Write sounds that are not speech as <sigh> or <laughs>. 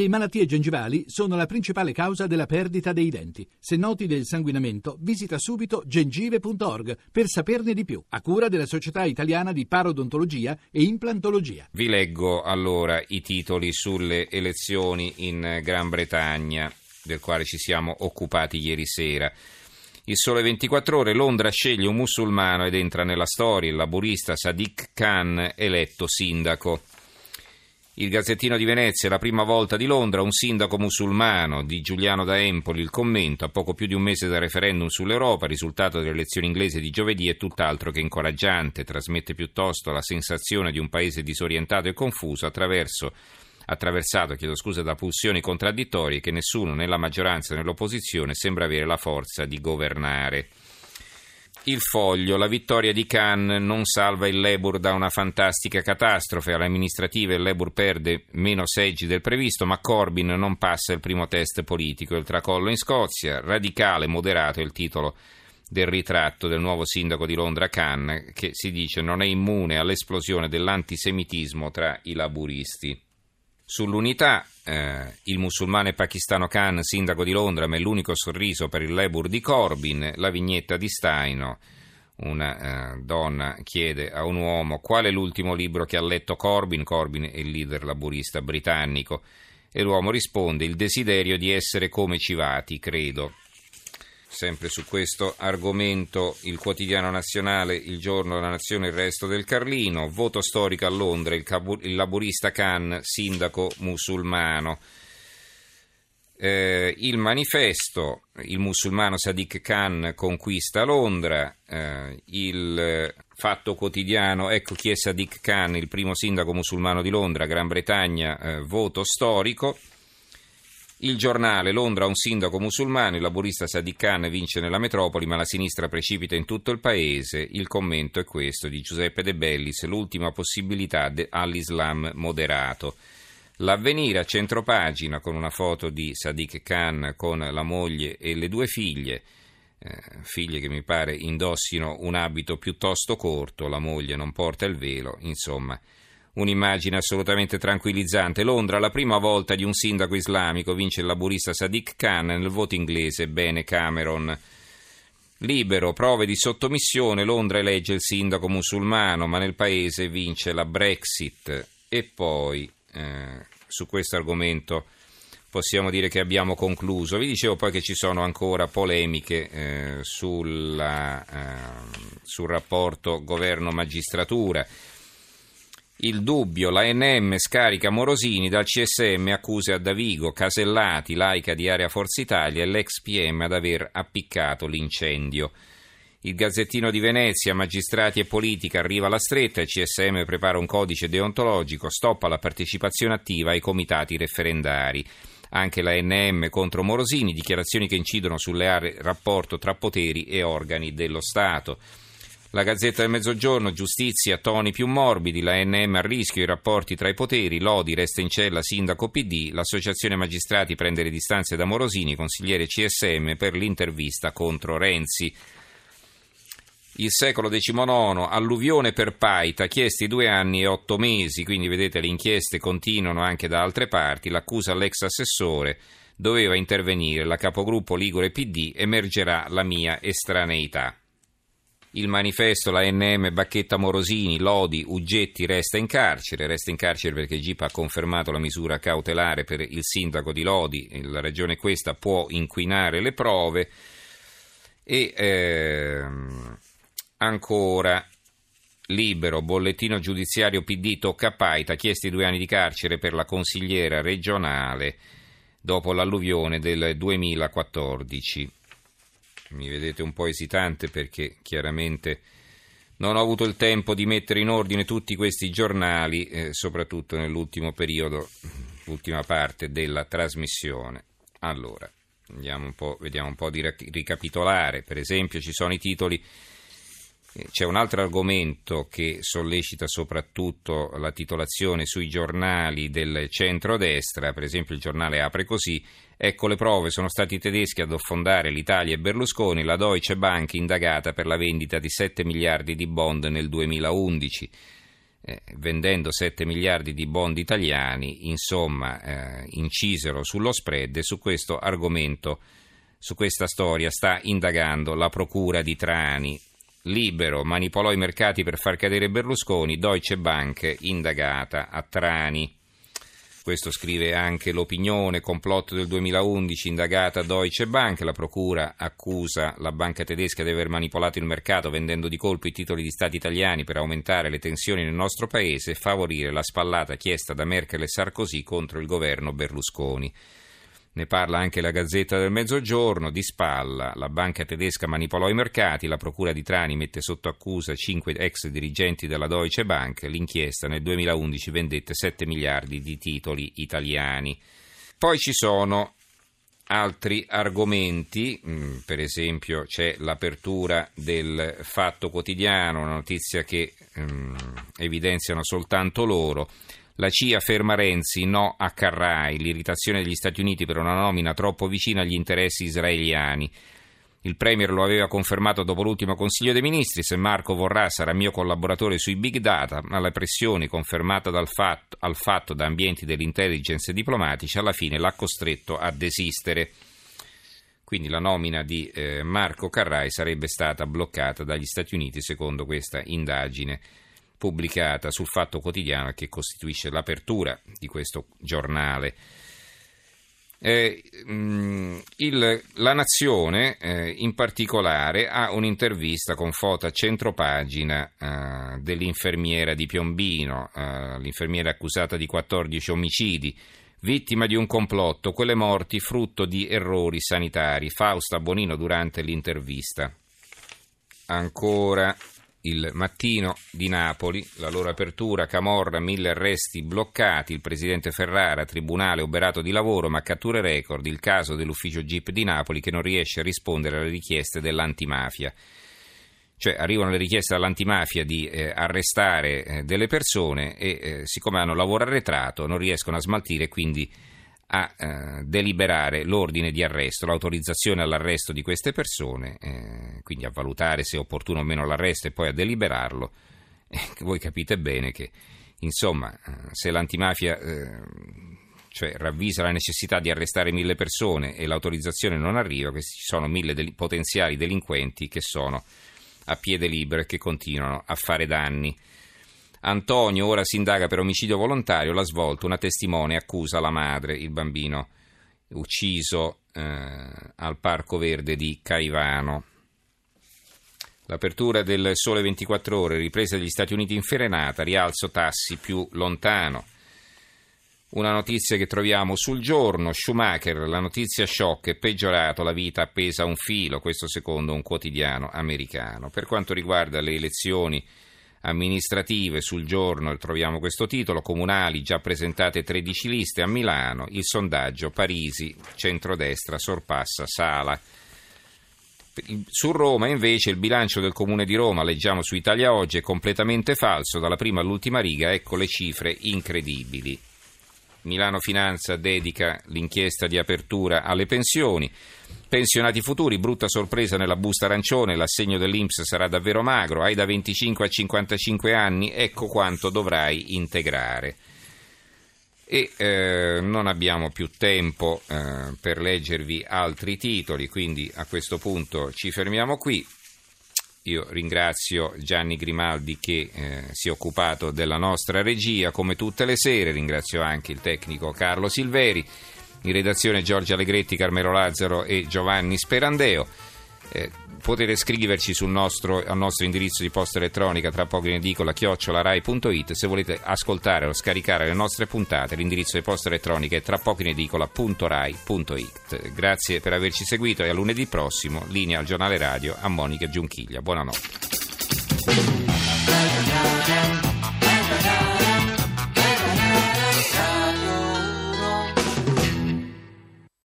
Le malattie gengivali sono la principale causa della perdita dei denti. Se noti del sanguinamento, visita subito gengive.org per saperne di più, a cura della Società Italiana di Parodontologia e Implantologia. Vi leggo allora i titoli sulle elezioni in Gran Bretagna, del quale ci siamo occupati ieri sera. Il sole 24 ore, Londra sceglie un musulmano ed entra nella storia, il laburista Sadiq Khan eletto sindaco. Il Gazzettino di Venezia, la prima volta di Londra, un sindaco musulmano di Giuliano da Empoli. Il commento, a poco più di un mese dal referendum sull'Europa, risultato delle elezioni inglesi di giovedì, è tutt'altro che incoraggiante. Trasmette piuttosto la sensazione di un paese disorientato e confuso attraverso attraversato chiedo scusa, da pulsioni contraddittorie che nessuno, né la maggioranza né l'opposizione, sembra avere la forza di governare. Il foglio, la vittoria di Khan non salva il Labour da una fantastica catastrofe. Alle amministrative il Labour perde meno seggi del previsto, ma Corbyn non passa il primo test politico. Il tracollo in Scozia, radicale, moderato è il titolo del ritratto del nuovo sindaco di Londra Khan, che si dice non è immune all'esplosione dell'antisemitismo tra i laburisti. Sull'unità, eh, il musulmane pakistano Khan, sindaco di Londra, ma è l'unico sorriso per il Labour di Corbyn, la vignetta di Staino. Una eh, donna chiede a un uomo qual è l'ultimo libro che ha letto Corbyn, Corbyn è il leader laburista britannico, e l'uomo risponde il desiderio di essere come Civati, credo. Sempre su questo argomento il quotidiano nazionale, il giorno della nazione, il resto del Carlino, voto storico a Londra, il, cabu- il laburista Khan, sindaco musulmano. Eh, il manifesto, il musulmano Sadiq Khan conquista Londra, eh, il fatto quotidiano, ecco chi è Sadiq Khan, il primo sindaco musulmano di Londra, Gran Bretagna, eh, voto storico. Il giornale Londra ha un sindaco musulmano, il laburista Sadiq Khan vince nella metropoli, ma la sinistra precipita in tutto il paese. Il commento è questo di Giuseppe De Bellis, l'ultima possibilità all'Islam moderato. L'avvenire a centropagina con una foto di Sadiq Khan con la moglie e le due figlie, eh, figlie che mi pare indossino un abito piuttosto corto, la moglie non porta il velo, insomma Un'immagine assolutamente tranquillizzante. Londra, la prima volta di un sindaco islamico, vince il laburista Sadiq Khan nel voto inglese, bene Cameron. Libero, prove di sottomissione, Londra elegge il sindaco musulmano, ma nel paese vince la Brexit. E poi, eh, su questo argomento possiamo dire che abbiamo concluso. Vi dicevo poi che ci sono ancora polemiche eh, sulla, eh, sul rapporto governo-magistratura. Il dubbio, la NM scarica Morosini dal CSM accuse a Davigo, Casellati, laica di Area Forza Italia e l'ex PM ad aver appiccato l'incendio. Il Gazzettino di Venezia, magistrati e politica, arriva alla stretta, il CSM prepara un codice deontologico, stoppa la partecipazione attiva ai comitati referendari. Anche la NM contro Morosini, dichiarazioni che incidono sulle aree rapporto tra poteri e organi dello Stato. La Gazzetta del Mezzogiorno, giustizia, toni più morbidi, la NM a rischio, i rapporti tra i poteri, Lodi resta in cella, sindaco PD, l'associazione magistrati prende le distanze da Morosini, consigliere CSM per l'intervista contro Renzi. Il secolo XIX, alluvione per Paita, chiesti due anni e otto mesi, quindi vedete le inchieste continuano anche da altre parti, l'accusa all'ex assessore doveva intervenire, la capogruppo Ligure PD emergerà la mia estraneità il manifesto, la NM, Bacchetta Morosini, Lodi, Uggetti resta in carcere, resta in carcere perché GIP ha confermato la misura cautelare per il sindaco di Lodi, la ragione questa può inquinare le prove. E ehm, ancora libero, bollettino giudiziario PD tocca Paita, chiesti due anni di carcere per la consigliera regionale dopo l'alluvione del 2014 mi vedete un po' esitante perché chiaramente non ho avuto il tempo di mettere in ordine tutti questi giornali, eh, soprattutto nell'ultimo periodo, l'ultima parte della trasmissione. Allora, un vediamo un po' di ricapitolare. Per esempio, ci sono i titoli c'è un altro argomento che sollecita soprattutto la titolazione sui giornali del centro-destra, per esempio il giornale apre così, ecco le prove, sono stati i tedeschi ad affondare l'Italia e Berlusconi, la Deutsche Bank indagata per la vendita di 7 miliardi di bond nel 2011. eh, vendendo 7 miliardi di bond italiani, insomma, eh, incisero sullo spread e su questo argomento, su questa storia sta indagando la procura di Trani. Libero manipolò i mercati per far cadere Berlusconi, Deutsche Bank indagata a Trani. Questo scrive anche l'opinione, complotto del 2011, indagata Deutsche Bank, la procura accusa la banca tedesca di aver manipolato il mercato vendendo di colpo i titoli di Stati italiani per aumentare le tensioni nel nostro paese e favorire la spallata chiesta da Merkel e Sarkozy contro il governo Berlusconi. Ne parla anche la Gazzetta del Mezzogiorno, di spalla. La banca tedesca manipolò i mercati, la procura di Trani mette sotto accusa cinque ex dirigenti della Deutsche Bank. L'inchiesta nel 2011 vendette 7 miliardi di titoli italiani. Poi ci sono altri argomenti, mm, per esempio c'è l'apertura del Fatto Quotidiano, una notizia che um, evidenziano soltanto loro. La CIA ferma Renzi, no a Carrai, l'irritazione degli Stati Uniti per una nomina troppo vicina agli interessi israeliani. Il Premier lo aveva confermato dopo l'ultimo Consiglio dei Ministri, se Marco vorrà sarà mio collaboratore sui big data, ma la pressione confermata fatto, al fatto da ambienti dell'intelligence diplomatici alla fine l'ha costretto a desistere. Quindi la nomina di eh, Marco Carrai sarebbe stata bloccata dagli Stati Uniti secondo questa indagine pubblicata sul Fatto Quotidiano che costituisce l'apertura di questo giornale. Eh, mm, il, la Nazione eh, in particolare ha un'intervista con foto a centropagina eh, dell'infermiera di Piombino, eh, l'infermiera accusata di 14 omicidi, vittima di un complotto, quelle morti frutto di errori sanitari. Fausta Bonino durante l'intervista. Ancora il mattino di Napoli, la loro apertura, Camorra, mille arresti bloccati, il presidente Ferrara, tribunale oberato di lavoro, ma catture record, il caso dell'ufficio GIP di Napoli che non riesce a rispondere alle richieste dell'antimafia. Cioè arrivano le richieste dall'antimafia di eh, arrestare eh, delle persone e eh, siccome hanno lavoro arretrato non riescono a smaltire quindi a eh, deliberare l'ordine di arresto, l'autorizzazione all'arresto di queste persone, eh, quindi a valutare se è opportuno o meno l'arresto e poi a deliberarlo. <laughs> Eh, voi capite bene che, insomma, eh, se l'antimafia eh, cioè, ravvisa la necessità di arrestare mille persone e l'autorizzazione non arriva, ci sono mille del- potenziali delinquenti che sono a piede libero e che continuano a fare danni. Antonio ora si indaga per omicidio volontario, l'ha svolto una testimone accusa la madre, il bambino ucciso eh, al Parco Verde di Caivano. L'apertura del Sole 24 Ore, ripresa degli Stati Uniti in Ferenata, rialzo tassi più lontano. Una notizia che troviamo sul giorno, Schumacher, la notizia shock, è peggiorato, la vita appesa a un filo, questo secondo un quotidiano americano. Per quanto riguarda le elezioni amministrative sul giorno, troviamo questo titolo, comunali già presentate 13 liste a Milano, il sondaggio Parisi, centrodestra sorpassa Sala. Su Roma invece il bilancio del Comune di Roma, leggiamo su Italia Oggi, è completamente falso, dalla prima all'ultima riga, ecco le cifre incredibili. Milano Finanza dedica l'inchiesta di apertura alle pensioni. Pensionati futuri, brutta sorpresa nella busta arancione, l'assegno dell'Inps sarà davvero magro, hai da 25 a 55 anni, ecco quanto dovrai integrare. E eh, non abbiamo più tempo eh, per leggervi altri titoli, quindi a questo punto ci fermiamo qui. Io ringrazio Gianni Grimaldi che eh, si è occupato della nostra regia come tutte le sere, ringrazio anche il tecnico Carlo Silveri, in redazione Giorgio Allegretti, Carmelo Lazzaro e Giovanni Sperandeo. Eh, potete scriverci sul nostro, al nostro indirizzo di posta elettronica tra poco in edicola chiocciolarai.it se volete ascoltare o scaricare le nostre puntate l'indirizzo di posta elettronica è tra poco in edicola.rai.it grazie per averci seguito e a lunedì prossimo linea al giornale radio a Monica Giunchiglia. Buonanotte